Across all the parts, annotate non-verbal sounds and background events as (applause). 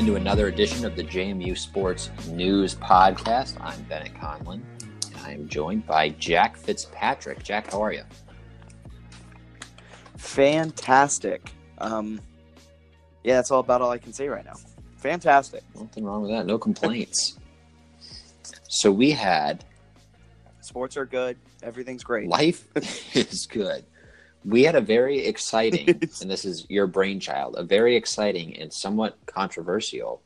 Into another edition of the JMU Sports News Podcast. I'm Bennett Conlin. And I am joined by Jack Fitzpatrick. Jack, how are you? Fantastic. Um, yeah, that's all about all I can say right now. Fantastic. Nothing wrong with that. No complaints. (laughs) so we had. Sports are good. Everything's great. Life (laughs) is good we had a very exciting, (laughs) and this is your brainchild, a very exciting and somewhat controversial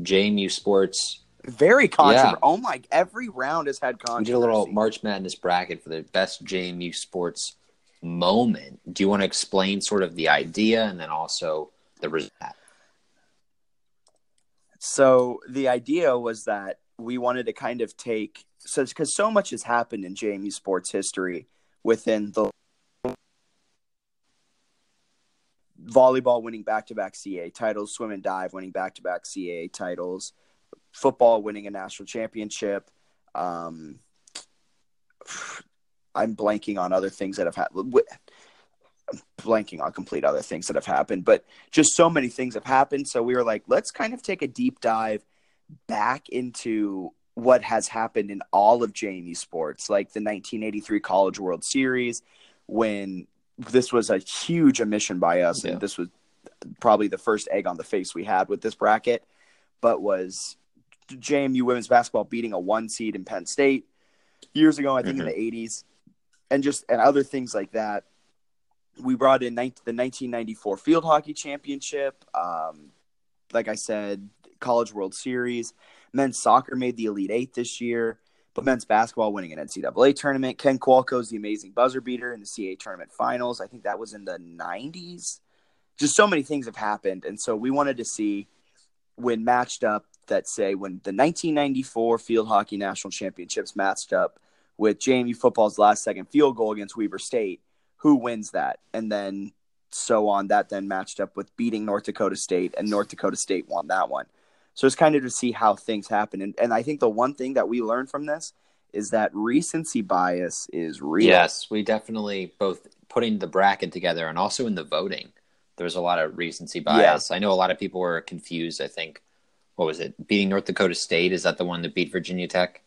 JMU Sports. Very controversial. Yeah. Oh my! Every round has had controversy. We did a little March Madness bracket for the best JMU Sports moment. Do you want to explain sort of the idea and then also the result? So the idea was that we wanted to kind of take so because so much has happened in JMU sports history within the volleyball winning back to back CAA titles, swim and dive winning back to back CAA titles, football winning a national championship. Um, I'm blanking on other things that have happened. I'm blanking on complete other things that have happened, but just so many things have happened. So we were like, let's kind of take a deep dive back into what has happened in all of JMU sports, like the 1983 College World Series, when this was a huge omission by us, yeah. and this was probably the first egg on the face we had with this bracket. But was JMU women's basketball beating a one seed in Penn State years ago? I think mm-hmm. in the '80s, and just and other things like that. We brought in 19, the 1994 Field Hockey Championship. Um, like I said, College World Series. Men's soccer made the Elite Eight this year but men's basketball winning an NCAA tournament. Kent Culuko's the amazing buzzer beater in the CAA tournament finals. I think that was in the 90s. Just so many things have happened. And so we wanted to see when matched up that say when the 1994 field hockey national championships matched up with JMU football's last second field goal against Weber State, who wins that? And then so on. That then matched up with beating North Dakota State, and North Dakota State won that one. So it's kind of to see how things happen. And, and I think the one thing that we learned from this is that recency bias is real. Yes, we definitely both putting the bracket together and also in the voting. There's a lot of recency bias. Yeah. I know a lot of people were confused. I think, what was it? Beating North Dakota State? Is that the one that beat Virginia Tech?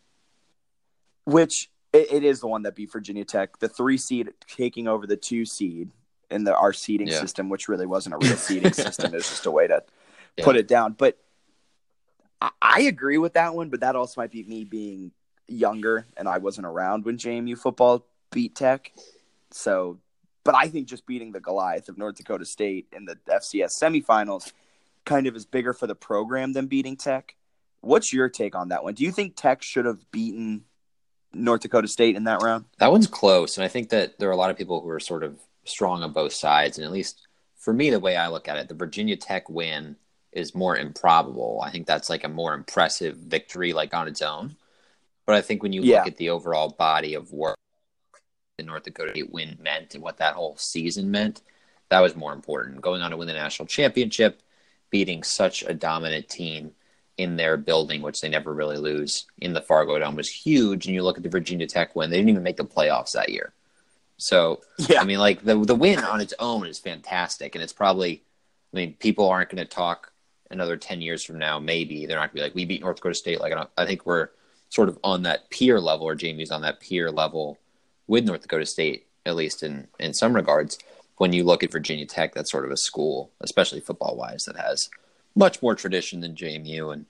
Which it, it is the one that beat Virginia Tech. The three seed taking over the two seed in the our seeding yeah. system, which really wasn't a real seeding (laughs) system. It was just a way to yeah. put it down. But I agree with that one, but that also might be me being younger and I wasn't around when JMU football beat Tech. So, but I think just beating the Goliath of North Dakota State in the FCS semifinals kind of is bigger for the program than beating Tech. What's your take on that one? Do you think Tech should have beaten North Dakota State in that round? That one's close, and I think that there are a lot of people who are sort of strong on both sides. And at least for me, the way I look at it, the Virginia Tech win is more improbable. I think that's like a more impressive victory, like on its own. But I think when you Yeah. look at the overall body of work the North Dakota State win meant and what that whole season meant, that was more important. Going on to win the national championship, beating such a dominant team in their building, which they never really lose in the Fargodome, was huge. And you look at the Virginia Tech win; they didn't even make the playoffs that year. So, Yeah. I mean, like the the win on its own is fantastic, and it's probably, I mean, people aren't going to talk another ten years from now. Maybe they're not going to be like, we beat North Dakota State. Like, I, I think we're sort of on that peer level, or JMU's on that peer level with North Dakota State, at least in in some regards. When you look at Virginia Tech, that's sort of a school, especially football wise, that has much more tradition than JMU and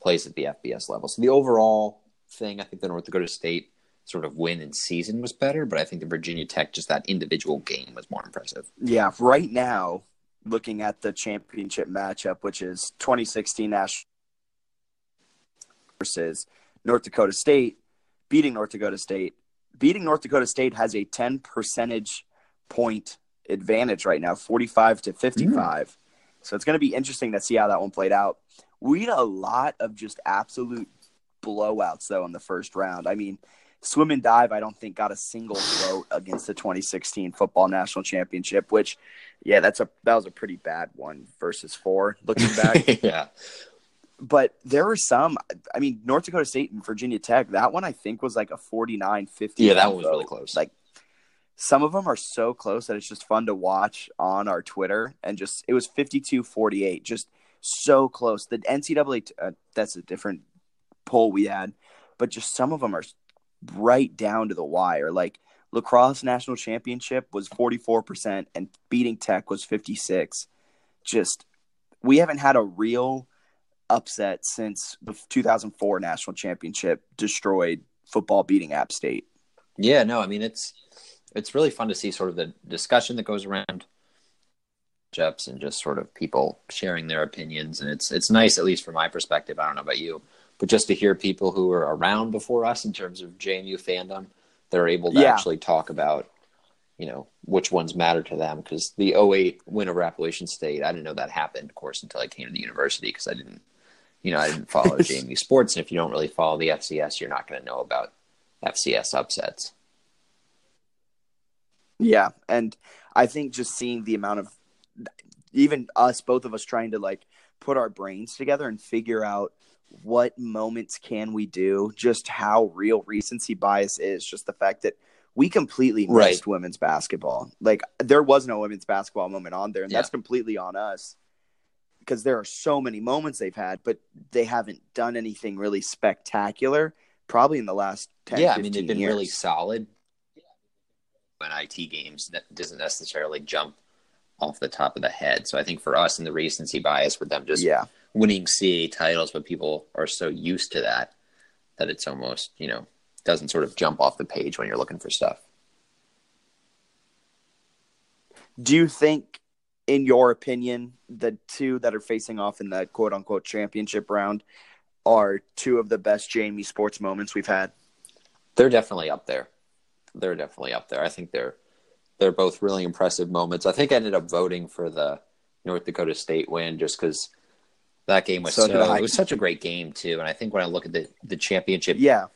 plays at the FBS level. So the overall thing, I think the North Dakota State sort of win in season was better, but I think the Virginia Tech, just that individual game was more impressive. Yeah, right now, looking at the championship matchup, which is 2016 National versus North Dakota State, beating North Dakota State. Beating North Dakota State has a 10 percentage point advantage right now, 45 to 55. So it's going to be interesting to see how that one played out. We had a lot of just absolute blowouts, though, in the first round. I mean, swim and dive, I don't think got a single vote against the 2016 football national championship, which, yeah, that's a that was a pretty bad one versus four looking (laughs) back. yeah. but there were some. I mean, North Dakota State and Virginia Tech. That one I think was like a 49-50. Yeah, that one was vote. really close. Like some of them are so close that it's just fun to watch on our Twitter. And just it was 52-48, just so close. The NCAA. Uh, that's a different poll we had, but just some of them are right down to the wire. Like lacrosse national championship was 44% and beating Tech was 56. Just we haven't had a real upset since the 2004 national championship destroyed football beating App State. Yeah, no, I mean it's it's really fun to see sort of the discussion that goes around matchups and just sort of people sharing their opinions and it's it's nice at least from my perspective. I don't know about you, but just to hear people who were around before us in terms of JMU fandom that are able to Yeah. actually talk about you know which ones matter to them because the 08 win over Appalachian State, I didn't know that happened, of course, until I came to the university because I didn't, you know, I didn't follow (laughs) JMU sports, and if you don't really follow the FCS, you're not going to know about FCS upsets. Yeah, and I think just seeing the amount of even us, both of us, trying to like put our brains together and figure out what moments can we do, just how real recency bias is, just the fact that we completely missed Right. women's basketball. Like there was no women's basketball moment on there, and that's completely on us because there are so many moments they've had, but they haven't done anything really spectacular. Probably in the last 10, yeah, I mean they've been years. really solid. WNIT games that doesn't necessarily jump off the top of the head, so I think for us in the recency bias with them just yeah. Winning CAA titles, but people are so used to that that it's almost you know doesn't sort of jump off the page when you're looking for stuff. Do you think, in your opinion, the two that are facing off in the quote unquote championship round are two of the best JMU sports moments we've had? They're definitely up there. They're definitely up there. I think they're they're both really impressive moments. I think I ended up voting for the North Dakota State win just because that game was So so, it was such a great game too. And I think when I look at the the championship, Yeah.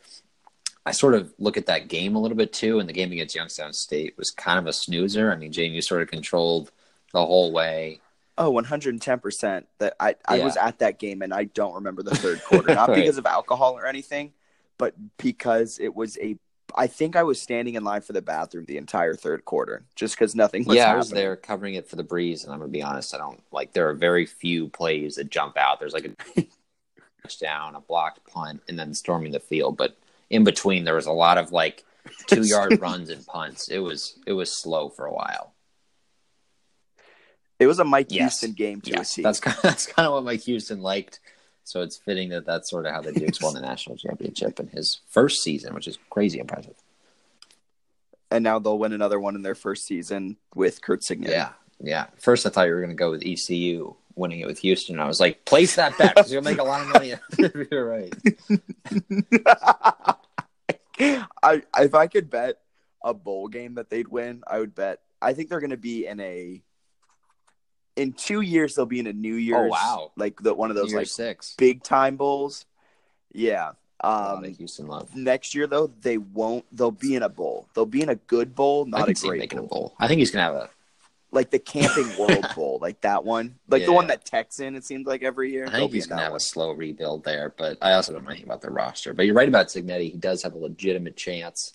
I sort of look at that game a little bit too. And the game against Youngstown State was kind of a snoozer. I mean, JMU sort of controlled the whole way. Oh, 110%. That I, I Yeah. was at that game and I don't remember the third quarter. Not (laughs) Right. because of alcohol or anything, but because it was a. I think I was standing in line for the bathroom the entire third quarter just because nothing was yeah, I was there covering it for the breeze, and I'm gonna be honest, I don't like. There are very few plays that jump out. There's like a (laughs) touchdown, a blocked punt, and then storming the field. But in between, there was a lot of like two yard (laughs) runs and punts. It was it was slow for a while. It was a Mike Yes. Houston game to a Yes, that's kind of, (laughs) that's kind of what Mike Houston liked. So it's fitting that that's sort of how the Dukes won the national championship in his first season, which is crazy impressive. and now they'll win another one in their first season with Curt Cignetti. Yeah, yeah. First, I thought you were going to go with ECU winning it with Houston. I was like, place that bet because you'll make a lot of money. (laughs) You're right. (laughs) I if I could bet a bowl game that they'd win, I would bet. I think they're going to be in a. In two years, they'll be in a New Year's. wow. Like the one of those like six. big time bowls. Yeah. Lot Um, Houston love. next year though, they won't. They'll be in a bowl. They'll be in a good bowl, not a can see him great making bowl. a bowl. I think he's gonna have a. Like the Camping (laughs) World Bowl, like that one, like the one that Tech's in. It seems like every year. I think he's gonna have one. a slow rebuild there, but I also don't know anything about the roster. But you're right about Cignetti. He does have a legitimate chance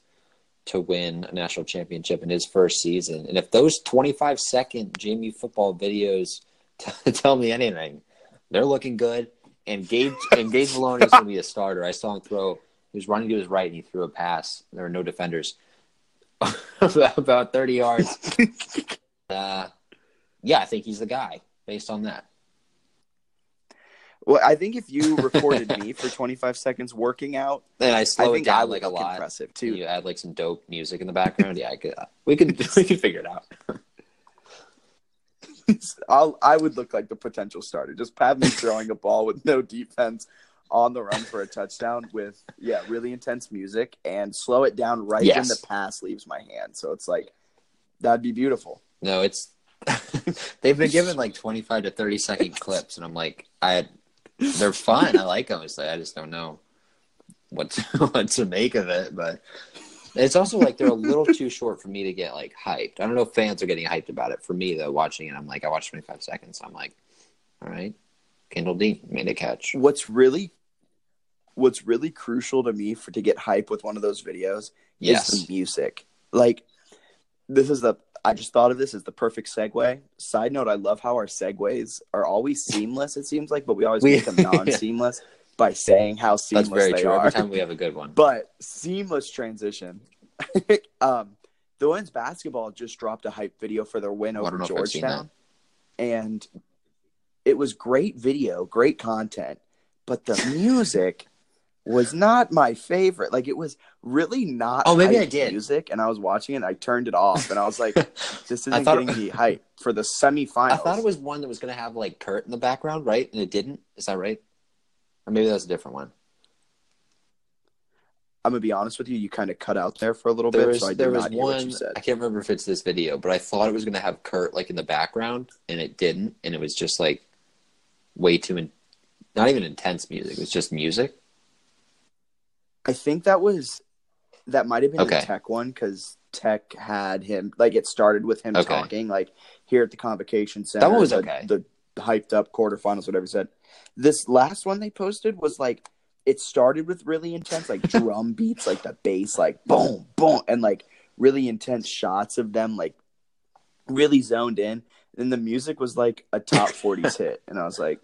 to win a national championship in his first season. And if those 25 second JMU football videos (laughs) t- tell me anything, they're looking good. And Gage and Gage Moloney is going to be a starter. I saw him throw. He was running to his right and he threw a pass. There were no defenders. (laughs) about 30 yards. (laughs) uh, yeah, I think he's the guy based on that. Well, I think if you (laughs) recorded me for 25 seconds working out, And I I slow it I down would like a lot. impressive too. You add like some dope music in the background. Yeah, I could. We could. (laughs) We could figure it out. (laughs) I'll, I would look like the potential starter. Just have me throwing a ball with no defense on the run for a touchdown with yeah, really intense music and slow it down right when the pass leaves my hand. So it's like that'd be beautiful. No, it's. they've been given like twenty-five to thirty second clips, and I'm like, I. They're fun. I like them. It's like, I just don't know what to, (laughs) what to make of it, but. It's also like they're a little too short for me to get like hyped. I don't know if fans are getting hyped about it. For me though, watching it, I'm like, I watched 25 seconds. I'm like, all right, Kyndel Dean made a catch. What's really what's really crucial to me for to get hype with one of those videos Yes. is the music. Like this is the I just thought of this as the perfect segue. Side note, I love how our segues are always seamless, it seems like, but we always We- make them (laughs) non-seamless by saying how seamless That's very they true. are. Every time we have a good one. But seamless transition. (laughs) um, the women's basketball just dropped a hype video for their win over don't know if I've seen Georgetown, and it was great video, great content, but the music was not my favorite. Like it was really not. Oh, maybe I did. music, and I was watching it. and I turned it off, and I was like, (laughs) "This isn't getting me hype for the semifinals." I thought it was one that was going to have like Kurt in the background, right? And it didn't. Is that right? Or maybe that was a different one. I'm gonna be honest with you. You kind of cut out there for a little There bit, was so I did there was not hear what one. you said. I can't remember if it's this video, but I thought it was going to have Kurt like in the background, and it didn't. And it was just like way too, in, not even intense music. It was just music. I think that was that might have been Okay. the Tech one because Tech had him like it started with him Okay. talking like here at the Convocation Center. That was the, okay. The hyped up quarterfinals, whatever he said. This last one they posted was like it started with really intense like (laughs) drum beats, like the bass, like boom, boom, and like really intense shots of them like really zoned in. And the music was like a top 40s (laughs) hit, and I was like,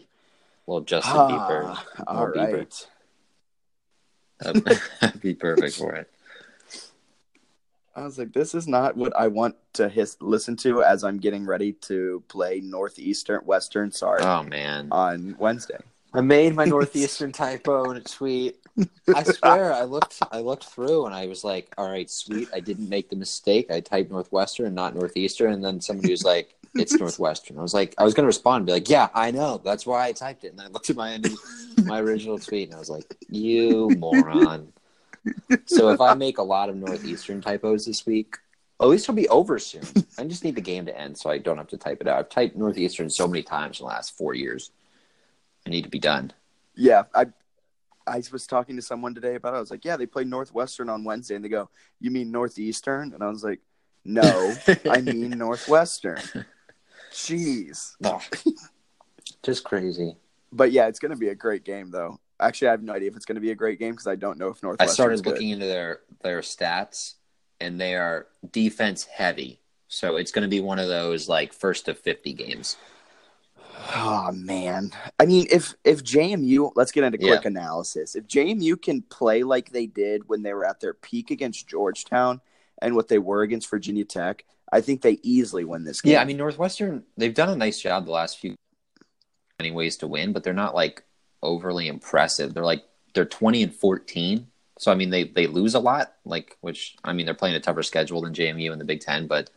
Well, Justin ah, Bieber. all more Bieber. Right. (laughs) That'd be perfect for it. I was like, this is not what I want to his, listen to as I'm getting ready to play Northeastern, Western, sorry, Oh man, on Wednesday. I made my (laughs) northeastern typo in a tweet. (laughs) I swear, I looked, I looked through, and I was like, "All right, sweet, I didn't make the mistake. I typed northwestern, not northeastern." And then somebody was like, "It's (laughs) northwestern." I was like, I was gonna respond, and be like, "Yeah, I know. That's why I typed it." And I looked at my (laughs) my original tweet, and I was like, "You moron." So if I make a lot of northeastern typos this week, at least it'll be over soon. I just need the game to end so I don't have to type it out. I've typed northeastern so many times in the last four years. I need to be done. Yeah, I I was talking to someone today about it. I was like, yeah, they play Northwestern on Wednesday, and they go, you mean Northeastern? And I was like, no, I (laughs) mean Northwestern. Jeez. (laughs) Just crazy. But yeah, it's going to be a great game, though. Actually, I have no idea if it's going to be a great game because I don't know if Northwestern. I started looking into their their stats, and they are defense heavy. So it's going to be one of those like first to fifty games. Oh man. I mean, if if JMU, let's get into quick Yeah. analysis. If JMU can play like they did when they were at their peak against Georgetown and what they were against Virginia Tech, I think they easily win this game. Yeah, I mean Northwestern, they've done a nice job the last few many ways to win, but they're not like overly impressive. They're like they're twenty and fourteen. So I mean they they lose a lot, like which I mean they're playing a tougher schedule than JMU in the Big Ten, but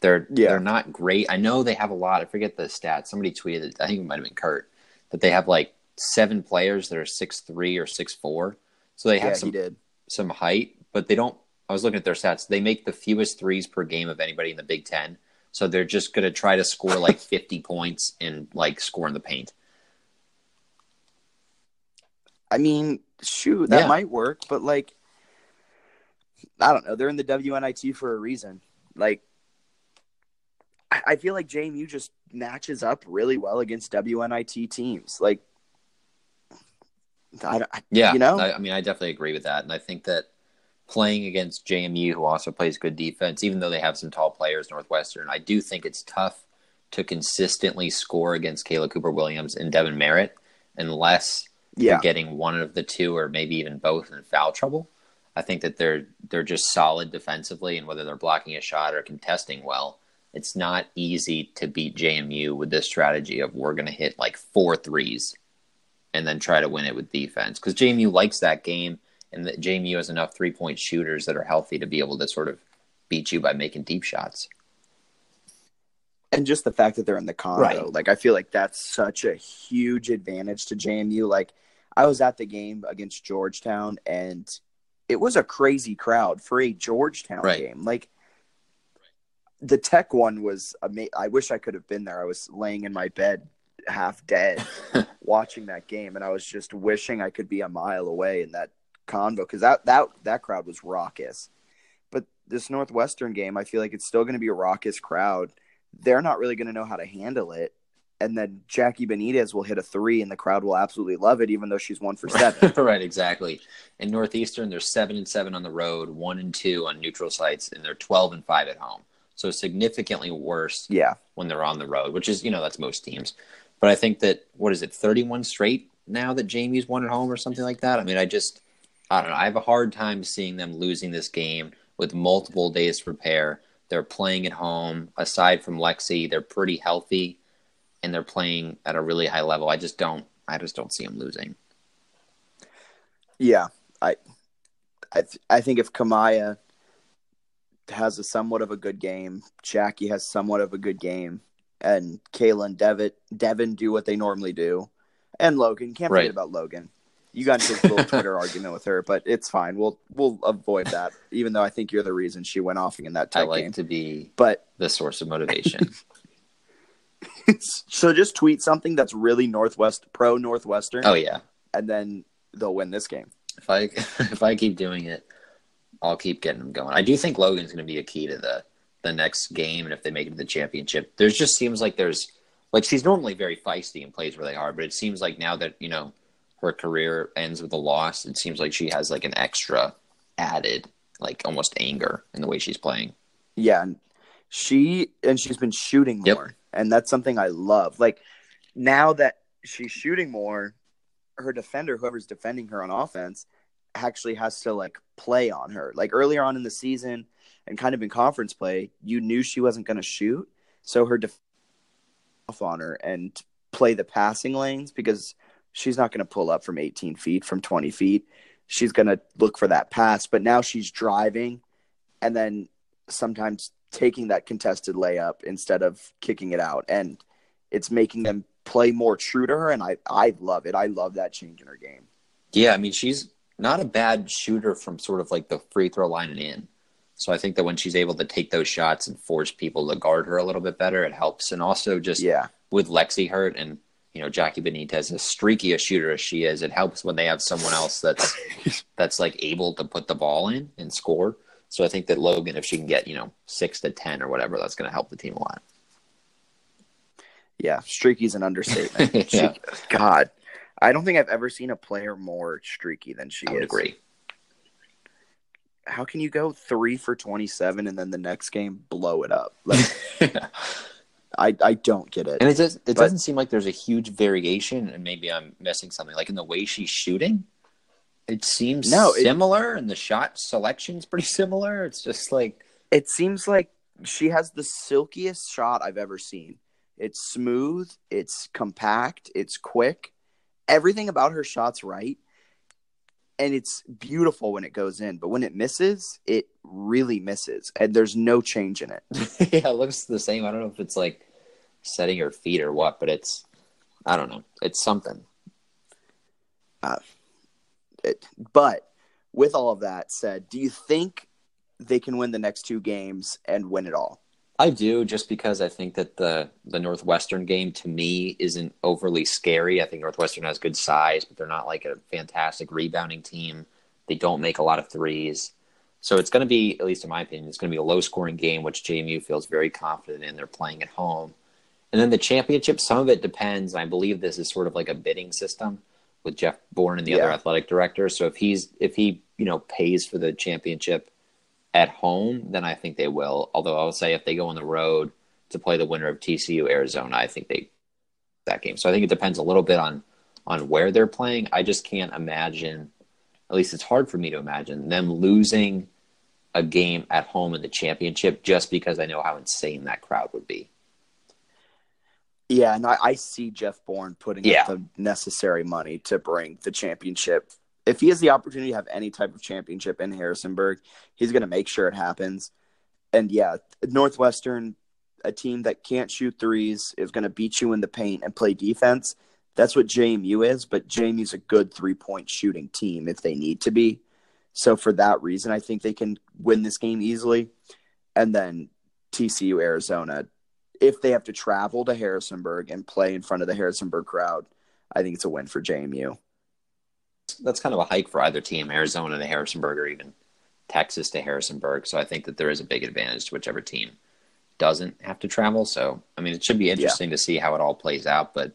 they're Yeah. they're not great. I know they have a lot. I forget the stats. Somebody tweeted. it, I think it might have been Kurt that they have like seven players that are six three or six four. So they have he some some height, but they don't. I was looking at their stats. They make the fewest threes per game of anybody in the Big Ten. So they're just going to try to score like (laughs) 50 points and like score in the paint. I mean, shoot, that Yeah. might work, but like, I don't know. They're in the WNIT for a reason. Like, I, I feel like JMU just matches up really well against WNIT teams. Like, I, don't- I Yeah, you know, I, I mean, I definitely agree with that, and I think that playing against JMU, who also plays good defense, even though they have some tall players, Northwestern, I do think it's tough to consistently score against Kayla Cooper Williams and Devin Merritt unless yeah, they're getting one of the two or maybe even both in foul trouble. I think that they're they're just solid defensively, and whether they're blocking a shot or contesting well, it's not easy to beat JMU with this strategy of we're going to hit like four threes and then try to win it with defense because JMU likes that game, and that JMU has enough three point shooters that are healthy to be able to sort of beat you by making deep shots. and just the fact that they're in the Convo, Right. like I feel like that's such a huge advantage to JMU. Like I was at the game against Georgetown, and it was a crazy crowd for a Georgetown Right. game. Like the Tech one was amazing. I wish I could have been there. I was laying in my bed, half dead, (laughs) watching that game, and I was just wishing I could be a mile away in that convo because that that that crowd was raucous. But this Northwestern game, I feel like it's still going to be a raucous crowd they're not really going to know how to handle it. And then Jackie Benitez will hit a three, and the crowd will absolutely love it, even though she's one for seven. (laughs) right, exactly. In Northeastern, they're seven and seven on the road, one and two on neutral sites, and they're twelve and five at home. So significantly worse yeah, when they're on the road, which is you know that's most teams. But I think that what is it, thirty one straight now that JMU's won at home or something like that. I mean, I just I don't know. I have a hard time seeing them losing this game with multiple days to prepare. They're playing at home. Aside from Lexi, they're pretty healthy, and they're playing at a really high level. I just don't. I just don't see them losing. yeah. I, I, th- I think if Kamiah has a somewhat of a good game, Jackie has somewhat of a good game, and Kayla and Devin, Devin do what they normally do, and Logan can't Right. forget about Logan. You got into a little (laughs) Twitter argument with her, but it's fine. We'll we'll avoid that. Even though I think you're the reason she went off in that I tech like game. to be But the source of motivation. (laughs) so just tweet something that's really Northwest pro Northwestern, oh yeah. and then they'll win this game. if I (laughs) if I keep doing it, I'll keep getting them going. I do think Logan's going to be a key to the the next game, and if they make it to the championship, there's just seems like there's like she's normally very feisty and plays really hard, but it seems like now that you know her career ends with a loss, it seems like she has like an extra added like almost anger in the way she's playing. Yeah, and she and she's been shooting Yep. more, and that's something I love. Like now that she's shooting more, her defender, whoever's defending her on offense, actually has to like play on her. Like earlier on in the season and kind of in conference play, you knew she wasn't going to shoot, so her def- off on her and play the passing lanes because she's not going to pull up from 18 feet from 20 feet. She's going to look for that pass, but now she's driving and then sometimes taking that contested layup instead of kicking it out and it's making them play more true to her and I I love it. I love that change in her game. Yeah, I mean she's not a bad shooter from sort of like the free throw line and in. So I think that when she's able to take those shots and force people to guard her a little bit better, it helps. And also just Yeah. with Lexi hurt and you know Jackie Benitez, as streaky a shooter as she is, it helps when they have someone else that's (laughs) that's like able to put the ball in and score. So I think that Logan, if she can get you know six to ten or whatever, that's going to help the team a lot. Yeah, streaky is an understatement. (laughs) Yeah. She, God, I don't think I've ever seen a player more streaky than she is. I is. agree. How can you go 3 for 27 and then the next game blow it up? Like (laughs) I I don't get it. And it does. It But- doesn't seem like there's a huge variation, and maybe I'm missing something. Like in the way she's shooting, it seems No, it- similar, and the shot selection's pretty similar. It's just like it seems like she has the silkiest shot I've ever seen. It's smooth, it's compact, it's quick. Everything about her shot's right. And it's beautiful when it goes in, but when it misses, it really misses. And there's no change in it. (laughs) yeah, it looks the same. I don't know if it's like setting her feet or what, but it's I don't know. It's something. Uh, it but with all of that said, do you think they can win the next two games and win it all? I do, just because I think that the the Northwestern game to me isn't overly scary. I think Northwestern has good size, but they're not like a fantastic rebounding team. They don't make a lot of threes. So it's going to be, at least in my opinion, it's going to be a low scoring game, which JMU feels very confident in. They're playing at home. And then the championship, some of it depends. I believe this is sort of like a bidding system with Jeff Bourne and the yeah. other athletic directors. So if he's if he you know pays for the championship at home, then I think they will. Although I will say if they go on the road to play the winner of TCU Arizona, I think they that game. So I think it depends a little bit on on where they're playing. I just can't imagine. At least it's hard for me to imagine them losing a game at home in the championship just because I know how insane that crowd would be. Yeah, and I, I see Jeff Bourne putting yeah. up the necessary money to bring the championship if he has the opportunity to have any type of championship in Harrisonburg, he's going to make sure it happens. And yeah, Northwestern, a team that can't shoot threes, is going to beat you in the paint and play defense. That's what JMU is, but JMU's a good three point shooting team if they need to be. So for that reason, I think they can win this game easily. And then TCU Arizona, if they have to travel to Harrisonburg and play in front of the Harrisonburg crowd, I think it's a win for JMU that's kind of a hike for either team, Arizona to Harrisonburg or even Texas to Harrisonburg. So I think that there is a big advantage to whichever team doesn't have to travel. So I mean, it should be interesting yeah. to see how it all plays out. But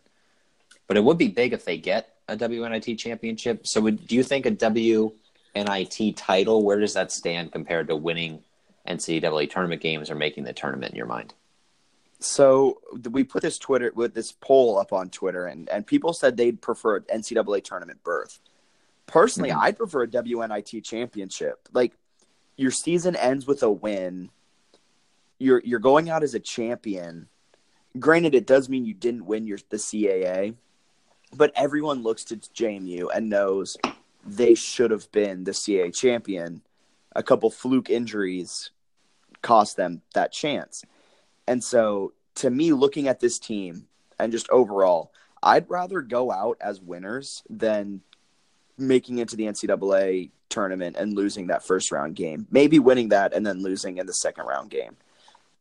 but it would be big if they get a WNIT championship. So would, do you think a WNIT title? Where does that stand compared to winning NCAA tournament games or making the tournament in your mind? So we put this Twitter with this poll up on Twitter, and and people said they'd prefer NCAA tournament berth. Personally, mm-hmm. I'd prefer a WNIT championship. Like your season ends with a win. You're you're going out as a champion. Granted, it does mean you didn't win your the CAA, but everyone looks to JMU and knows they should have been the CAA champion. A couple fluke injuries cost them that chance. And so, to me, looking at this team and just overall, I'd rather go out as winners than making it to the NCAA tournament and losing that first round game. Maybe winning that and then losing in the second round game.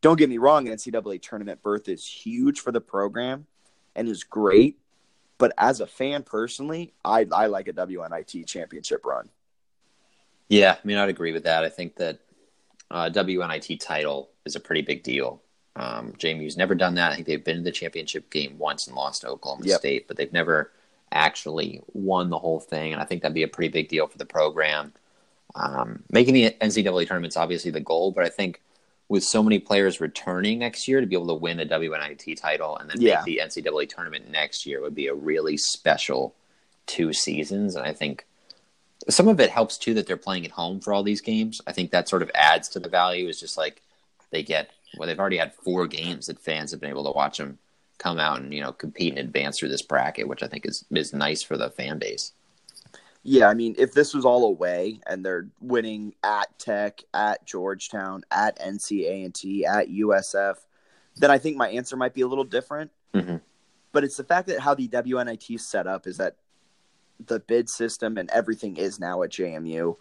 Don't get me wrong, NCAA tournament berth is huge for the program and is great. But as a fan personally, I, I like a WNIT championship run. Yeah, I mean, I'd agree with that. I think that uh, WNIT title is a pretty big deal. Um, JMU's never done that. I think they've been in the championship game once and lost to Oklahoma yep. State, but they've never actually won the whole thing. And I think that'd be a pretty big deal for the program. Um, making the NCAA tournament's obviously the goal, but I think with so many players returning next year to be able to win a WNIT title and then yeah. make the NCAA tournament next year would be a really special two seasons. And I think some of it helps too that they're playing at home for all these games. I think that sort of adds to the value. Is just like they get well, they've already had four games that fans have been able to watch them come out and you know compete and advance through this bracket, which I think is is nice for the fan base. Yeah, I mean, if this was all away and they're winning at Tech, at Georgetown, at NC A&T, at USF, then I think my answer might be a little different. Mm-hmm. But it's the fact that how the WNIT set up is that the bid system and everything is now at JMU.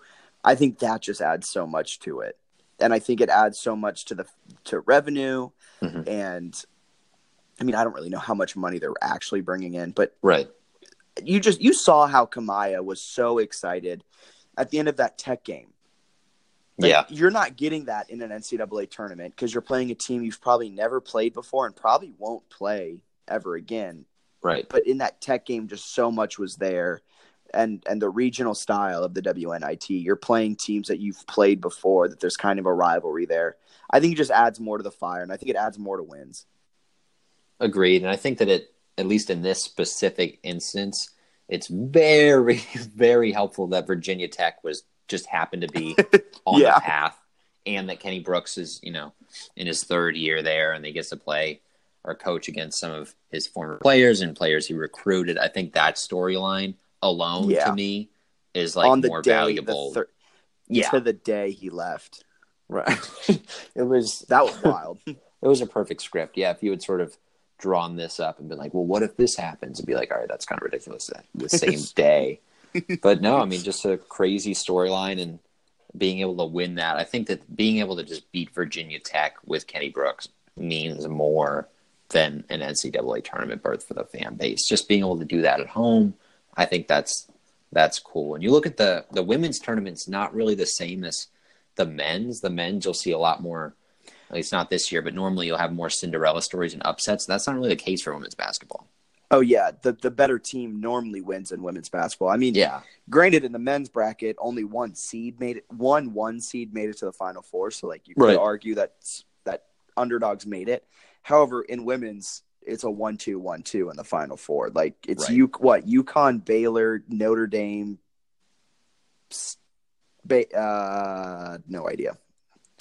I think that just adds so much to it and I think it adds so much to the to revenue. Mm-hmm. And I mean, I don't really know how much money they're actually bringing in, but right. You just you saw how Kamiah was so excited at the end of that Tech game. Like, yeah, you're not getting that in an NCAA tournament because you're playing a team you've probably never played before and probably won't play ever again. Right. But in that Tech game, just so much was there and and the regional style of the WNIT. You're playing teams that you've played before. That there's kind of a rivalry there. I think it just adds more to the fire, and I think it adds more to wins. Agreed, and I think that it, at least in this specific instance, it's very (laughs) very helpful that Virginia Tech was just happened to be (laughs) on yeah. the path, and that Kenny Brooks is you know in his third year there, and he gets to play or coach against some of his former players and players he recruited. I think that storyline alone yeah. to me is like more day, valuable. Thir- yeah, to the day he left. (laughs) Right. it was that was wild. it was a perfect script. Yeah, if you had sort of drawn this up and been like, well, what if this happens? And be like, all right, that's kind of ridiculous. The same day. (laughs) but no, I mean, just a crazy storyline and being able to win that. I think that being able to just beat Virginia Tech with Kenny Brooks means more than an NCAA tournament berth for the fan base. Just being able to do that at home, I think that's that's cool. And you look at the the women's tournaments, not really the same as the men's. The men's you'll see a lot more. At least not this year, but normally you'll have more Cinderella stories and upsets. That's not really the case for women's basketball. Oh yeah, the the better team normally wins in women's basketball. I mean, Yeah, granted, in the men's bracket, only one seed made it. One one seed made it to the final four. So like you could Right. argue that that underdogs made it. However, in women's, it's a one two one two in the final four. Like it's Right. you what UConn, Baylor, Notre Dame. Ba- uh, no idea.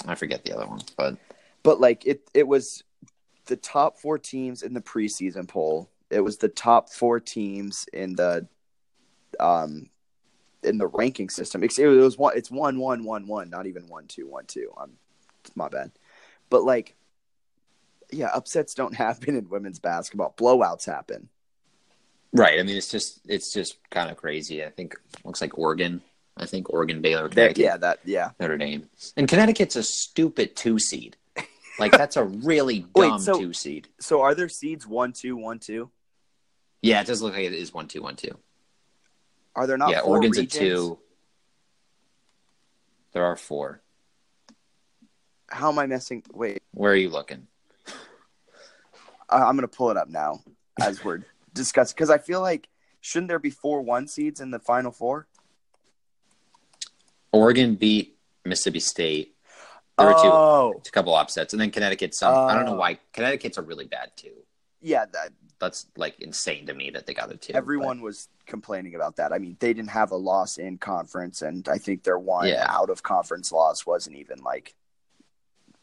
I forget the other one, but but like it it was the top four teams in the preseason poll. It was the top four teams in the um in the ranking system. It's- It was one. It's one one one one, not even one two one two. I'm it's my bad. But like, yeah, upsets don't (laughs) happen in women's basketball. Blowouts happen. right. I mean, it's just it's just kind of crazy. I think looks like Oregon. I think Oregon, Baylor, Connecticut, yeah, that yeah. Notre Dame, and Connecticut's a stupid two seed. Like that's a really (laughs) Wait, dumb so- two seed. So are there seeds one two one two? Yeah, it does look like it is one two one two. Are there not? yeah, Oregon's regions? a two. There are four. How am I missing? Wait, Where are you looking? Uh, I'm gonna pull it up now as we're (laughs) discussing because I feel like shouldn't there be four one seeds in the final four? Oregon beat Mississippi State. There were two, Oh, a couple upsets, and then Connecticut. Some I don't know Oh. why Connecticut's are really bad too. yeah. That, That's like insane to me that they got a two. everyone was complaining about that. I mean, they didn't have a loss in conference, and I think their one Yeah. out of conference loss wasn't even like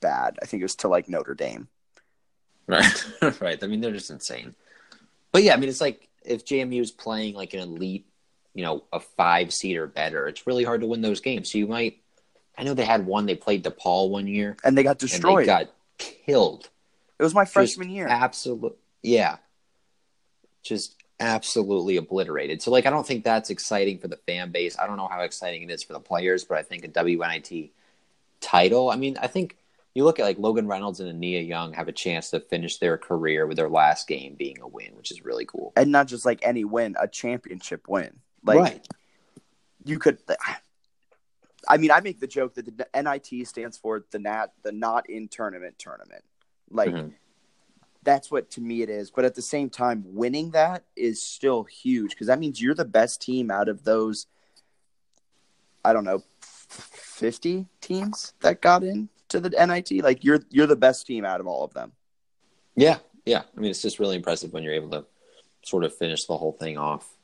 bad. I think it was to like Notre Dame. (laughs) Right, right. I mean, they're just insane. But yeah, I mean, it's like if JMU is playing like an elite, you know, a five seed or better, it's really hard to win those games. So you might. I know they had one. They played DePaul one year, And they got and destroyed. they got killed. it was my Just freshman year. Absolute, yeah. Just absolutely obliterated. So, like, I don't think that's exciting for the fan base. I don't know how exciting it is for the players, but I think a WNIT title. I mean, I think you look at like Logan Reynolds and Ania Young have a chance to finish their career with their last game being a win, which is really cool. and not just like any win, a championship win. Like right. you could. I mean, I make the joke that the NIT stands for the not the not in tournament tournament. Like Mhm. that's what to me it is. But at the same time, winning that is still huge because that means you're the best team out of those. I don't know, fifty teams that got in to the NIT. Like you're you're the best team out of all of them. Yeah, yeah. I mean, it's just really impressive when you're able to sort of finish the whole thing off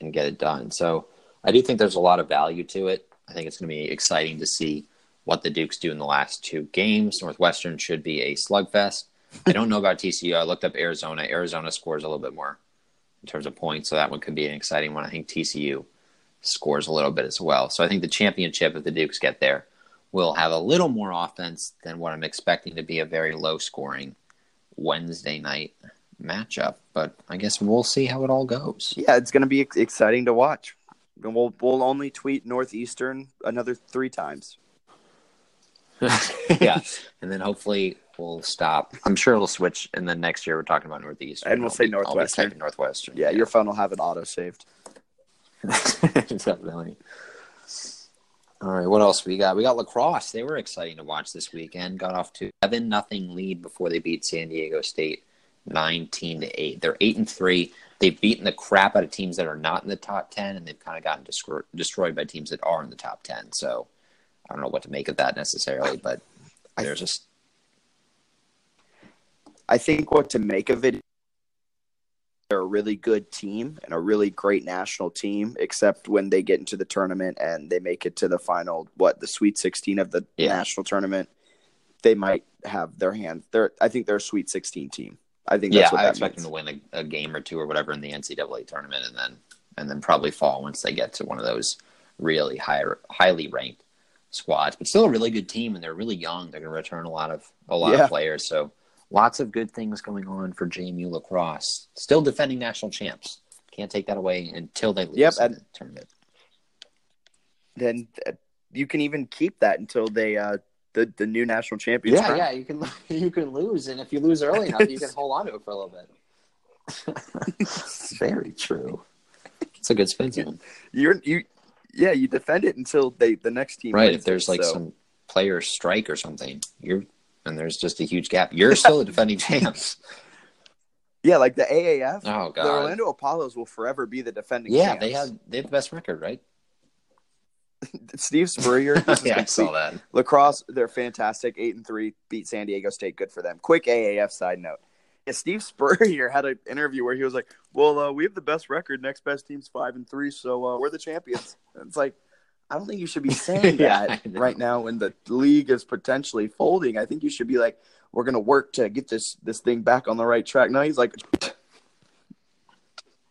and get it done. So I do think there's a lot of value to it. I think it's going to be exciting to see what the Dukes do in the last two games. Northwestern should be a slugfest. I don't know about TCU. I looked up Arizona. Arizona scores a little bit more in terms of points, so that one could be an exciting one. I think TCU scores a little bit as well. So I think the championship, if the Dukes get there, will have a little more offense than what I'm expecting to be a very low scoring Wednesday night matchup. But I guess we'll see how it all goes. Yeah, it's going to be exciting to watch. And we'll we'll only tweet Northeastern another three times. (laughs) yeah, and then hopefully we'll stop. I'm sure it'll switch, and then next year we're talking about Northeastern, And we'll say Northwestern. Northwestern. Yeah, your phone will have it auto saved. (laughs) definitely. All right, what else we got? We got lacrosse. They were exciting to watch this weekend. Got off to seven nothing lead before they beat San Diego State nineteen to eight. They're eight and three. They've beaten the crap out of teams that are not in the top ten, and they've kind of gotten descro- destroyed by teams that are in the top ten. So I don't know what to make of that necessarily, but they're just I think what to make of it. They're a really good team and a really great national team, except when they get into the tournament and they make it to the final, what the Sweet 16 of the Yeah. national tournament. They might have their hand. They're, I think they're a Sweet 16 team. I think that's yeah. what I expect means. them to win a, a game or two or whatever in the NCAA tournament, and then and then probably fall once they get to one of those really high, highly ranked squads. But still a really good team, and they're really young. They're going to return a lot of a lot Yeah. of players. So lots of good things going on for JMU lacrosse. Still defending national champs. Can't take that away until they lose Yep, and- the tournament. then uh, you can even keep that until they uh the the new national champions. Yeah, crown. yeah, you can (laughs) you can lose, and if you lose early enough, you can hold on to it for a little bit. (laughs) Very true. It's a good spin zone, You're you yeah, you defend it until they the next team right? If there's it, like so- some player strike or something, you're and there's just a huge gap. You're still a defending champs. (laughs) yeah, like the AAF, Oh god, the. Orlando Apollos will forever be the defending. Yeah, champs. they have they have the best record, right? Steve Spurrier. (laughs) this is yeah, I saw that. Lacrosse, they're fantastic. Eight and three, beat San Diego State. Good for them. Quick AAF side note. Yeah, Steve Spurrier had an interview where he was like, "Well, uh, we have the best record. Next best team's five and three, so uh, we're the champions." And it's like, I don't think you should be (laughs) saying that know. right now when the league is potentially folding. I think you should be like, "We're going to work to get this this thing back on the right track." No, he's like,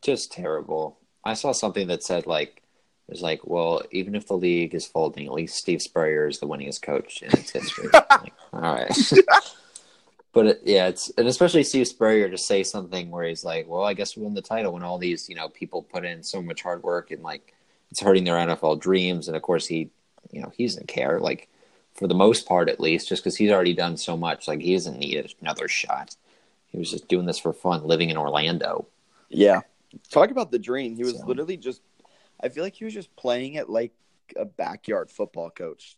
Just terrible. I saw something that said like was like, well, even if the league is folding, at least Steve Spurrier is the winningest coach in its history. (laughs) like, all right. (laughs) but it, yeah, it's and especially Steve Spurrier to say something where he's like, well, I guess we won the title when all these you know people put in so much hard work and like it's hurting their NFL dreams. And of course, he, you know, he doesn't care. Like for the most part, at least, just because he's already done so much. Like he doesn't need another shot. He was just doing this for fun, living in Orlando. "Yeah." Talk about the dream. He was So- literally just. I feel like he was just playing it like a backyard football coach.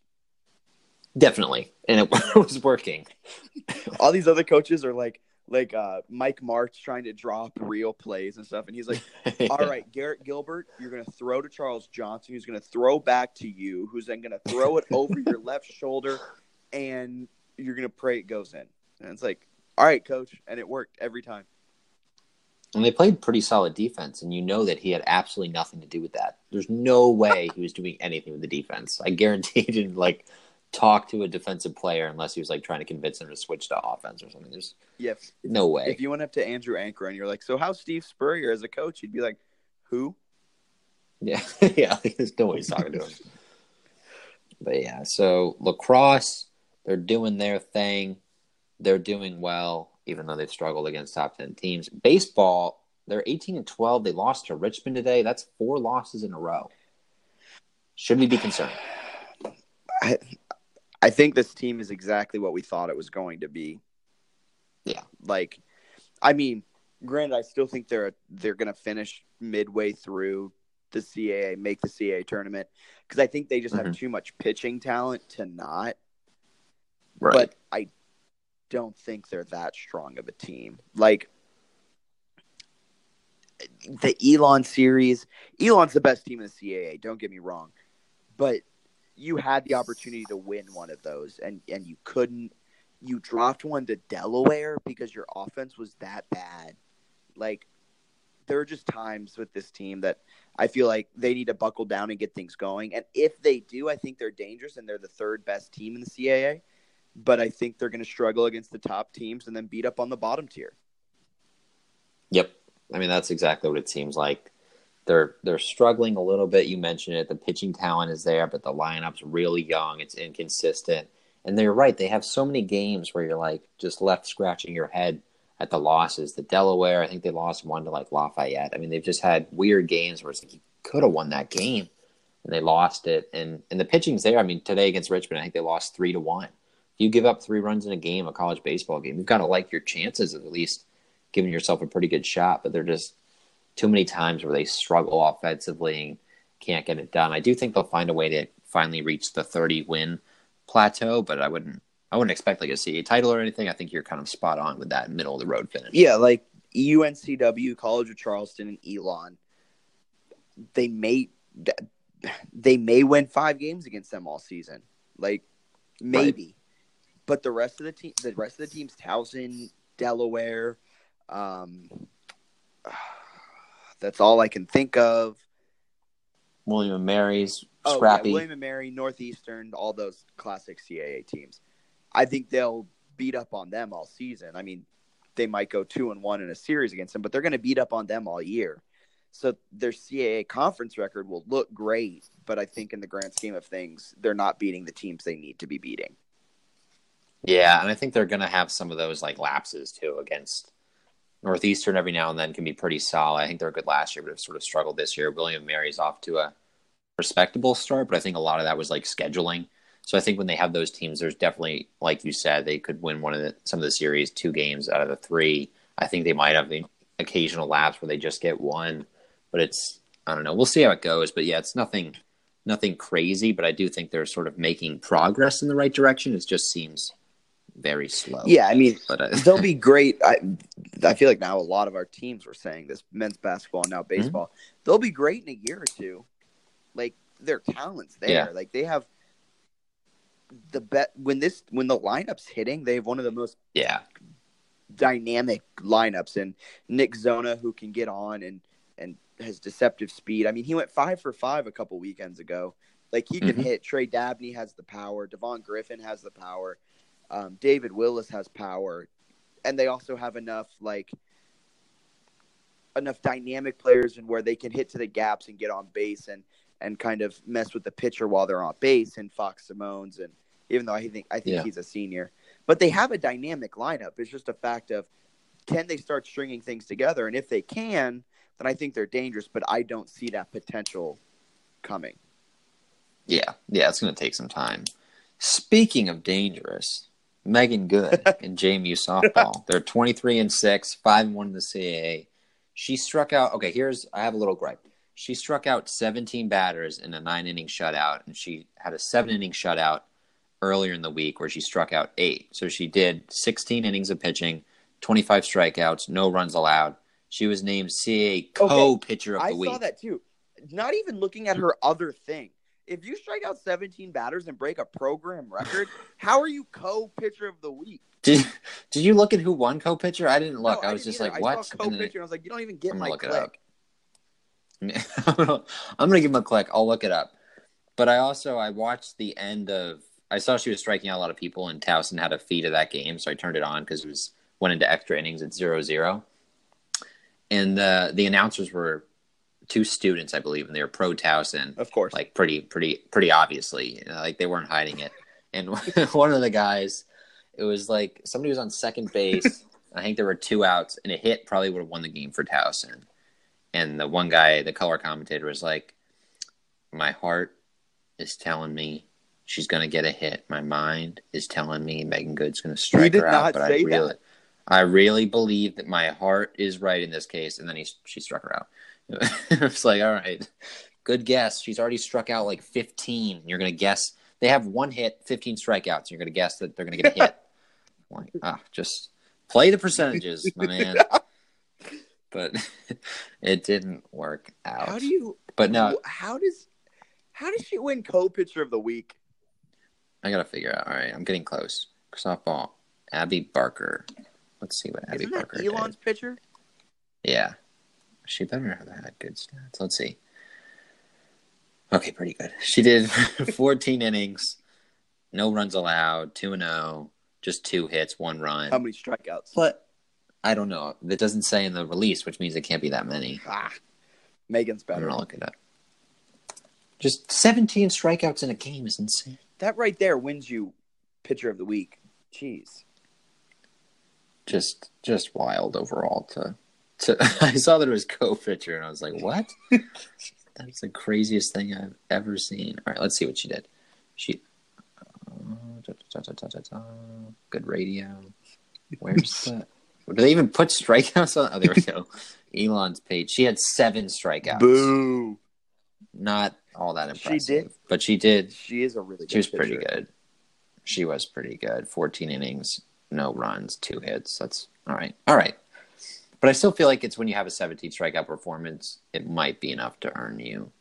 Definitely, and it (laughs) was working. all these other coaches are like like uh Mike Martz trying to drop real plays and stuff. And he's like (laughs) all right Garrett Gilbert you're going to throw to Charles Johnson who's going to throw back to you who's then going to throw it over your (laughs) left shoulder and you're going to pray it goes in. And it's like all right coach. And it worked every time And they played pretty solid defense, and you know that he had absolutely nothing to do with that. There's no way he was doing anything with the defense. I guarantee (laughs) he didn't like talk to a defensive player unless he was like trying to convince him to switch to offense or something. There's yeah if, no way. if you went up to Andrew Anchor and you're like so how's Steve Spurrier as a coach he'd be like who Yeah, (laughs) yeah. There's no way he's talking to him. But yeah, so lacrosse, they're doing their thing. They're doing well, even though they've struggled against top ten teams. Baseball, they're 18 and 12. They lost to Richmond today. That's four losses in a row. Should we be concerned? I I think this team is exactly what we thought it was going to be. Yeah. Like, I mean, granted, I still think they're they're going to finish midway through the CAA, make the CAA tournament because I think they just have Mhm. too much pitching talent to not. Right. But I don't think they're that strong of a team. Like the Elon series, Elon's the best team in the CAA. Don't get me wrong, but you had the opportunity to win one of those, and and you couldn't. You dropped one to Delaware because your offense was that bad. Like there are just times with this team that I feel like they need to buckle down and get things going. And if they do, I think they're dangerous and they're the third best team in the CAA. But I think they're going to struggle against the top teams and then beat up on the bottom tier. Yep. I mean, that's exactly what it seems like. They're they're struggling a little bit. You mentioned it. The pitching talent is there, but the lineup's really young. It's inconsistent. And they're right. They have so many games where you're like just left scratching your head at the losses. The Delaware, I think they lost one to like Lafayette. I mean, they've just had weird games where it's like you could have won that game and they lost it. And and the pitching's there. I mean, today against Richmond, I think they lost three to one. You give up three runs in a game, a college baseball game, you've got to like your chances of at least giving yourself a pretty good shot. But they're just too many times where they struggle offensively and can't get it done. I do think they'll find a way to finally reach the 30 win plateau, but I wouldn't I wouldn't expect like a CAA title or anything. I think you're kind of spot on with that middle of the road finish. Yeah, like UNCW, College of Charleston, and Elon. They may they may win five games against them all season. Like maybe. But the rest of the team the rest of the teams, Towson, Delaware, um (sighs) that's all I can think of. William and Mary's Oh, scrappy. yeah, William and Mary, Northeastern, all those classic CAA teams. I think they'll beat up on them all season. I mean, they might go two and one in a series against them, but they're going to beat up on them all year. So their CAA conference record will look great, but I think in the grand scheme of things, they're not beating the teams they need to be beating. Yeah, and I think they're going to have some of those like lapses too against Northeastern every now and then can be pretty solid. I think they were good last year, but have sort of struggled this year. William Mary's off to a respectable start, but I think a lot of that was like scheduling. So I think when they have those teams, there's definitely, like you said, they could win one of the, some of the series, two games out of the three. I think they might have the occasional laps where they just get one, but it's I don't know. We'll see how it goes. But yeah, it's nothing nothing crazy, but I do think they're sort of making progress in the right direction. It just seems very slow. Yeah, I mean, but uh, (laughs) they'll be great. I I feel like now a lot of our teams were saying this men's basketball and now Mm-hmm. baseball. They'll be great in a year or two. Like their talents there. Yeah. Like they have the bet when this when the lineup's hitting, they have one of the most yeah, dynamic lineups and Nick Zona who can get on and and has deceptive speed. I mean, he went five for five a couple weekends ago. Like he can Mhm. hit. Trey Dabney has the power. Devon Griffin has the power. Um, David Willis has power, and they also have enough like enough dynamic players and where they can hit to the gaps and get on base and and kind of mess with the pitcher while they're on base and Fox Simones and even though I think I think Yeah. he's a senior, but they have a dynamic lineup. It's just a fact of can they start stringing things together, and if they can, then I think they're dangerous. But I don't see that potential coming. yeah, yeah. It's going to take some time. Speaking of dangerous, Megan Good (laughs) and JMU softball. They're twenty three and six, five and one in the CAA. She struck out. Okay, here's I have a little gripe. She struck out 17 batters in a nine inning shutout, and she had a seven inning shutout earlier in the week where she struck out eight. So she did 16 innings of pitching, 25 strikeouts, no runs allowed. She was named CAA co pitcher of the I week. I saw that too. Not even looking at her other thing. If you strike out 17 batters and break a program record, how are you co-pitcher of the week? Did Did you look at who won co pitcher? I didn't look. No, I was didn't just either. like, I what? saw And then- co-pitcher. I was like, you don't even get I'm my gonna look it click. up. (laughs) I'm gonna, give him a click. I'll look it up. But I also I watched the end of. I saw she was striking out a lot of people, and Towson had a feed of that game, so I turned it on because it was went into extra innings at 0-0. And uh, the announcers were two students, I believe, and they were pro Towson, Of course. like pretty, pretty, pretty obviously, you know, like they weren't hiding it. And (laughs) one of the guys, it was like somebody was on second base. (laughs) I think there were two outs, and a hit probably would have won the game for Towson. And the one guy, the color commentator, was like, "My heart is telling me she's going to get a hit. My mind is telling me Megan Good's going to strike her out, but I really, that. I really believe that my heart is right in this case." And then he she struck her out. (laughs) it's like, all right, good guess. She's already struck out like 15. You're going to guess they have one hit, 15 strikeouts. You're going to guess that they're going to get a hit. (laughs) like, ah, just play the percentages, my man. (laughs) But it didn't work out. how do you? but no, How does? How does she win co-pitcher of the week? I got to figure out. All right, I'm getting close. Softball, Abby Barker. Let's see what Abby Barker Isn't that Barker Elon's did. pitcher? Yeah. She better have had good stats. Let's see. Okay, pretty good. She did (laughs) 14 innings, no runs allowed, 2 and 0, just two hits, one run. How many strikeouts? But I don't know. It doesn't say in the release, which means it can't be that many. Ah, Megan's I'm better. going to look it up. Just 17 strikeouts in a game is insane. That right there wins you pitcher of the week. Jeez. Just just wild overall to to (laughs) I saw that it was co-pitcher and I was like, "What?" That's the craziest thing I've ever seen. All right, let's see what she did. She uh, da, da, da, good radio. Where's the Do they even put strikeouts on? Oh, there we go. (laughs) Elon's page. She had seven strikeouts. Boo. Not all that impressive. She did- but she did. She is a really good She was pretty pitcher. good. She was pretty good. 14 innings, no runs, two hits. That's all right. All right. But I still feel like it's when you have a 17 strikeout performance, it might be enough to earn you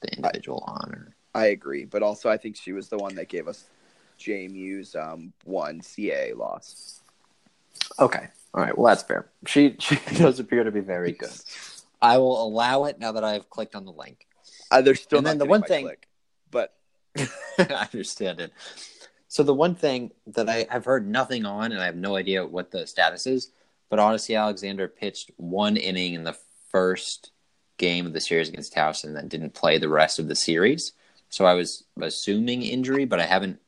the individual honor. I agree, but also I think she was the one that gave us JMU's um, one CAA loss. Okay. All right. Well, that's fair. She she (laughs) does appear to be very good. I will allow it now that I've clicked on the link. Uh, they're still And not then the one thing- click, but (laughs) I understand it. So the one thing that I have heard nothing on, and I have no idea what the status is, but Odyssey Alexander pitched one inning in the first game of the series against Towson, and then didn't play the rest of the series. So I was assuming injury, but I haven't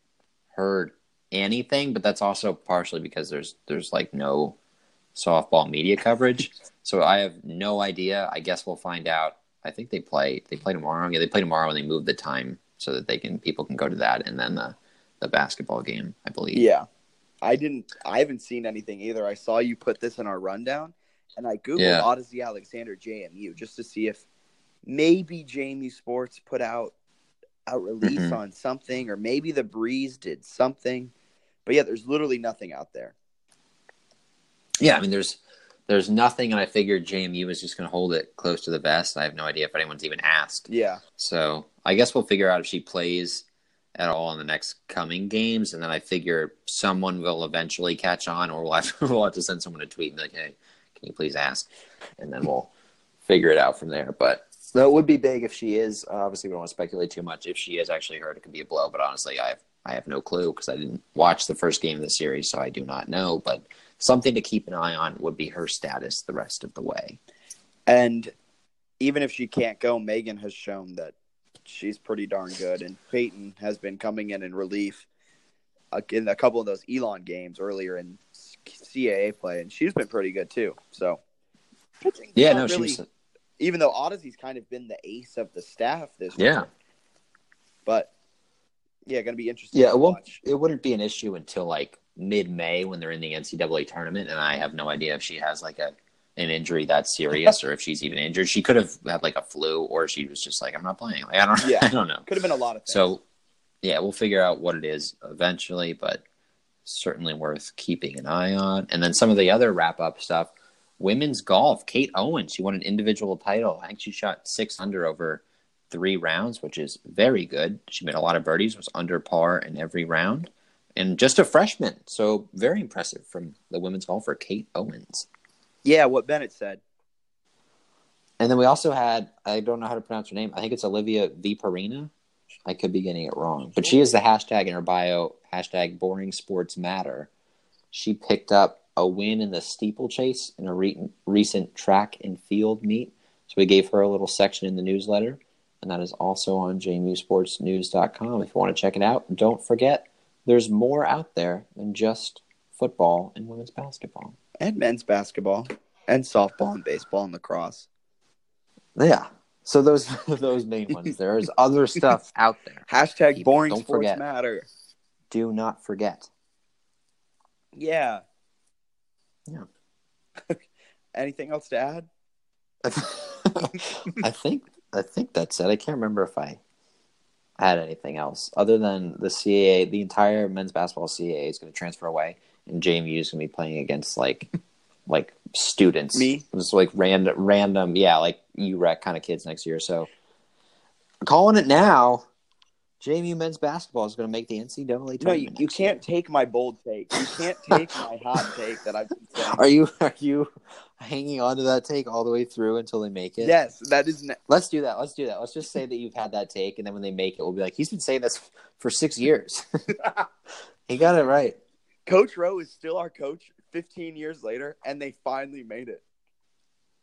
heard anything. But that's also partially because there's there's like no softball media coverage, so I have no idea. I guess we'll find out. I think they play they play tomorrow. Yeah, they play tomorrow and they move the time so that they can people can go to that and then the the basketball game. I believe. Yeah, I didn't. I haven't seen anything either. I saw you put this in our rundown, and I googled Yeah. Odyssey Alexander JMU just to see if maybe JMU Sports put out a release Mhm. on something, or maybe the Breeze did something. But yeah, there's literally nothing out there. Yeah, I mean, there's there's nothing, and I figured JMU was just going to hold it close to the vest. I have no idea if anyone's even asked. Yeah, So I guess we'll figure out if she plays at all in the next coming games, and then I figure someone will eventually catch on, or we'll have, (laughs) we'll have to send someone a tweet and be like, "Hey, can you please ask?" And then we'll figure it out from there. But that would be big if she is. Obviously, we don't want to speculate too much. If she is actually hurt, it could be a blow. But honestly, I have I have no clue because I didn't watch the first game of the series, so I do not know. But something to keep an eye on would be her status the rest of the way. and even if she can't go, Megan has shown that she's pretty darn good, and Peyton has been coming in in relief uh, in a couple of those Elon games earlier in CAA play, and she's been pretty good too. So, Yeah, no, really, she's even though Odyssey's kind of been the ace of the staff this Yeah. year. But yeah, going to be interesting. Yeah, to it won't. watch. It wouldn't be an issue until like mid-May when they're in the NCAA tournament, and I have no idea if she has like a an injury that serious or if she's even injured. She could have had like a flu, or she was just like, "I'm not playing." Like I don't. Yeah. (laughs) I don't know. Could have been a lot of things. So, yeah, we'll figure out what it is eventually, but certainly worth keeping an eye on. And then some of the other wrap-up stuff. Women's golf. Kate Owens. She won an individual title. I think she shot six under over three rounds, which is very good. She made a lot of birdies. Was under par in every round, and just a freshman. So very impressive from the women's golfer Kate Owens. Yeah, what Bennett said. And then we also had, I don't know how to pronounce her name. I think it's Olivia V Viparina. I could be getting it wrong. But she is the hashtag in her bio, hashtag boring sports matter. She picked up a win in the steeplechase in a re- recent track and field meet. So we gave her a little section in the newsletter. And that is also on jmusportsnews.com if you want to check it out. Don't forget, there's more out there than just football and women's basketball. And men's basketball, and softball, and baseball, and lacrosse. Yeah. So those (laughs) those main ones. There is other (laughs) stuff out there. Hashtag People, boring don't sports forget. matter. Do not forget. Yeah. Yeah. (laughs) Anything else to add? I think I think that's it. I can't remember if I had anything else other than the CAA. The entire men's basketball CAA is going to transfer away, and JMU is going to be playing against like (laughs) like students. Me? just like random, random, yeah, like UREC kind of kids next year. So calling it now. JMU men's basketball is going to make the NCAA tournament. No, you, you can't take my bold take. You can't take my hot (laughs) take that I've been saying. Are you are you hanging on to that take all the way through until they make it? Yes, that is. Ne- Let's do that. Let's do that. Let's just say that you've had that take, and then when they make it, we'll be like, he's been saying this for six years. (laughs) he got it right. Coach Rowe is still our coach 15 years later, and they finally made it.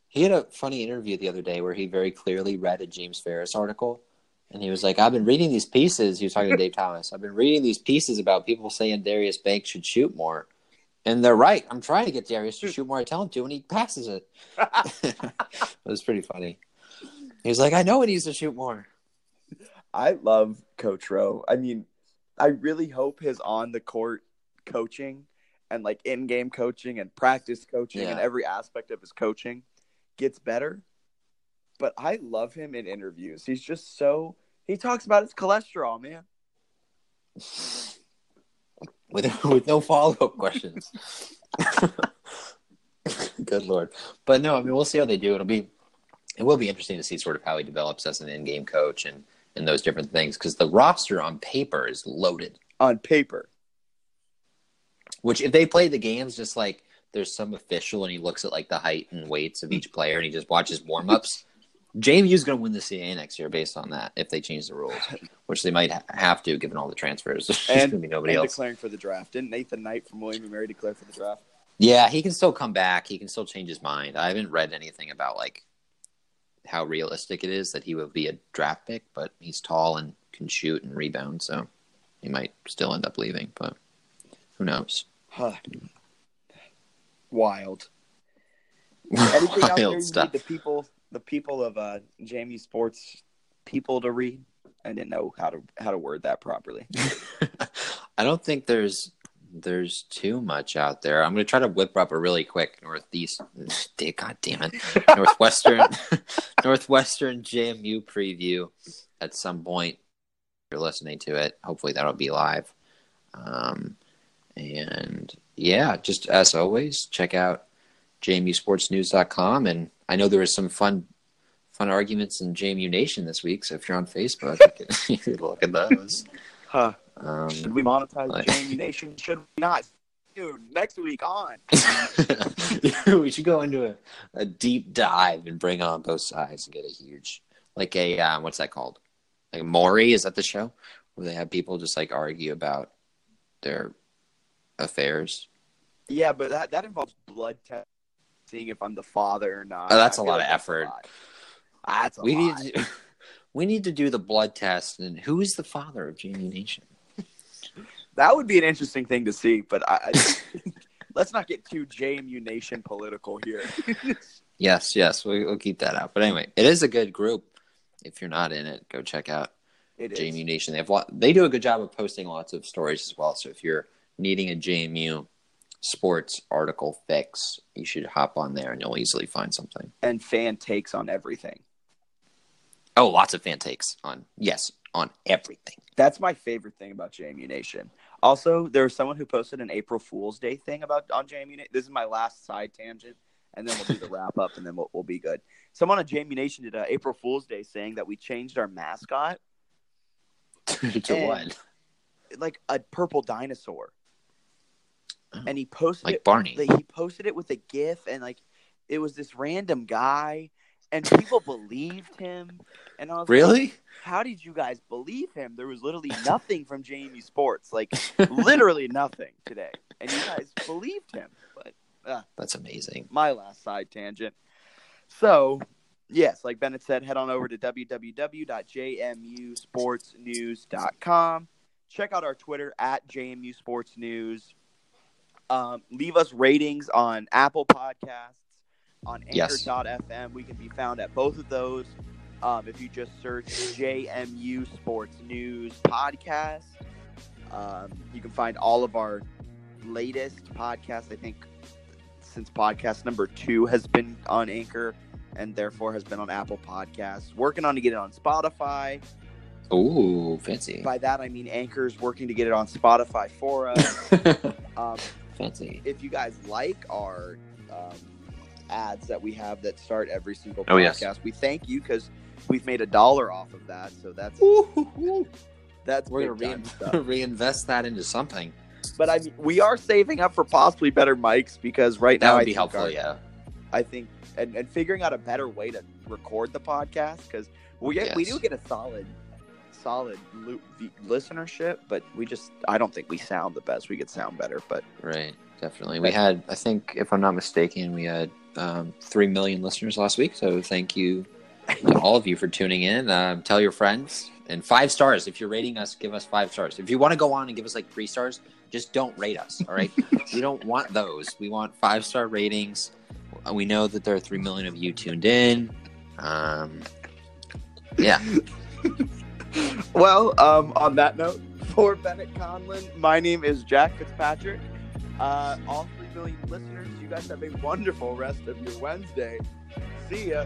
He had a funny interview the other day where he very clearly read a James Ferris article, and he was like, "I've been reading these pieces." He was talking to Dave Thomas. I've been reading these pieces about people saying Darius Banks should shoot more, and they're right. I'm trying to get Darius to shoot more. I tell him to, and he passes it. (laughs) (laughs) it was pretty funny. He was like, "I know he needs to shoot more." I love Coach Rowe. I mean, I really hope his on the court coaching and like in game coaching and practice coaching and every aspect of his coaching gets better. But I love him in interviews. He's just so he talks about his cholesterol, man. (laughs) with with no follow up questions. (laughs) Good lord, but no, I mean we'll see how they do. It'll be it will be interesting to see sort of how he develops as an in game coach and and those different things because the roster on paper is loaded. On paper. Which if they play the games just like there's some official and he looks at like the height and weights of each player and he just watches warm ups. JMU's going to win the CAA next year based on that if they change the rules, which they might ha- have to given all the transfers. (laughs) There's And, going to be nobody else. declaring for the draft. Didn't Nathan Knight from William and Mary declare for the draft? Yeah, he can still come back. He can still change his mind. I haven't read anything about like how realistic it is that he will be a draft pick, but he's tall and can shoot and rebound, so he might still end up leaving. But who knows? Huh. Wild. (laughs) Anything out there you Wild stuff. need the people the people of uh, JMU Sports people to read. I didn't know how to how to word that properly. (laughs) I don't think there's there's too much out there. I'm going to try to whip up a really quick northeast. (laughs) God damn it, northwestern northwestern JMU preview at some point. If you're listening to it, hopefully that'll be live. Um, and yeah, just as always, check out JMUSportsNews.com. And I know there was some fun fun arguments in JMU Nation this week. So if you're on Facebook, you can (laughs) look at those. Huh. Um, Should we monetize like- JMU Nation? Should we not? Dude, next week on. (laughs) we should go into a, a deep dive and bring on both sides and get a huge, like a uh, what's that called? Like Maury is that the show where they have people just like argue about their affairs? Yeah, but that, that involves blood test, seeing if I'm the father or not. Oh, that's a lot like of that's effort. lot. That's a we lot. need to, (laughs) we need to do the blood test and who is the father of JMU Nation? That would be an interesting thing to see, but I, I (laughs) let's not get too JMU Nation political here. (laughs) Yes, yes, we, we'll keep that out. But anyway, it is a good group. If you're not in it, go check out It is. JMU Nation. They have lot, they do a good job of posting lots of stories as well. So if you're needing a JMU sports article fix, you should hop on there and you'll easily find something. and fan takes on everything. Oh, lots of fan takes on yes on everything. That's my favorite thing about JMU Nation. Also, there was someone who posted an April Fool's Day thing about on JMU. Na- This is my last side tangent, and then we'll do the wrap up, and then we'll, we'll be good. Someone on JMU Nation did a April Fool's Day saying that we changed our mascot (laughs) to what? like a purple dinosaur. Oh. and he posted Like it. Barney. Like, he posted it with a GIF, and like it was this random guy, and people (laughs) believed him. And I was like, Really? how did you guys believe him? There was literally (laughs) nothing from JMU Sports, like literally nothing today, and you guys believed him. But uh, That's amazing. my last side tangent. So, yes, like Bennett said, head on over to www.jmusportsnews.com. Check out our Twitter at JMU Sports News. Um, leave us ratings on Apple Podcasts, on Yes. Anchor.fm. We can be found at both of those. Um, if you just search JMU Sports News Podcast, um, you can find all of our latest podcasts. I think since podcast number two has been on Anchor and therefore has been on Apple Podcasts. Working on to get it on Spotify. Ooh, fancy. By that I mean Anchor's working to get it on Spotify for us. (laughs) um, fancy. if you guys like our um, ads that we have that start every single podcast, Oh, yes. we thank you because we've made a dollar off of that. So that's that's We're gonna time rein- (laughs) reinvest that into something. But I mean, we are saving up for possibly better mics because right That now would I be think helpful. our- yeah. I think, and, and figuring out a better way to record the podcast because we get, we do get a solid, solid lo- listenership, but we just I don't think we sound the best. We could sound better, but Right, definitely. We had, I think, if I'm not mistaken, we had um, three million listeners last week. So thank you to all of you for tuning in. Um, tell your friends and five stars. If you're rating us, give us five stars. If you want to go on and give us like three stars, just don't rate us. All right, (laughs) we don't want those. We want five star ratings. We know that there are three million of you tuned in. Um, yeah, (laughs) well, um, on that note, for Bennett Conlon, my name is Jack Fitzpatrick. Uh, all three million listeners, you guys have a wonderful rest of your Wednesday. See ya.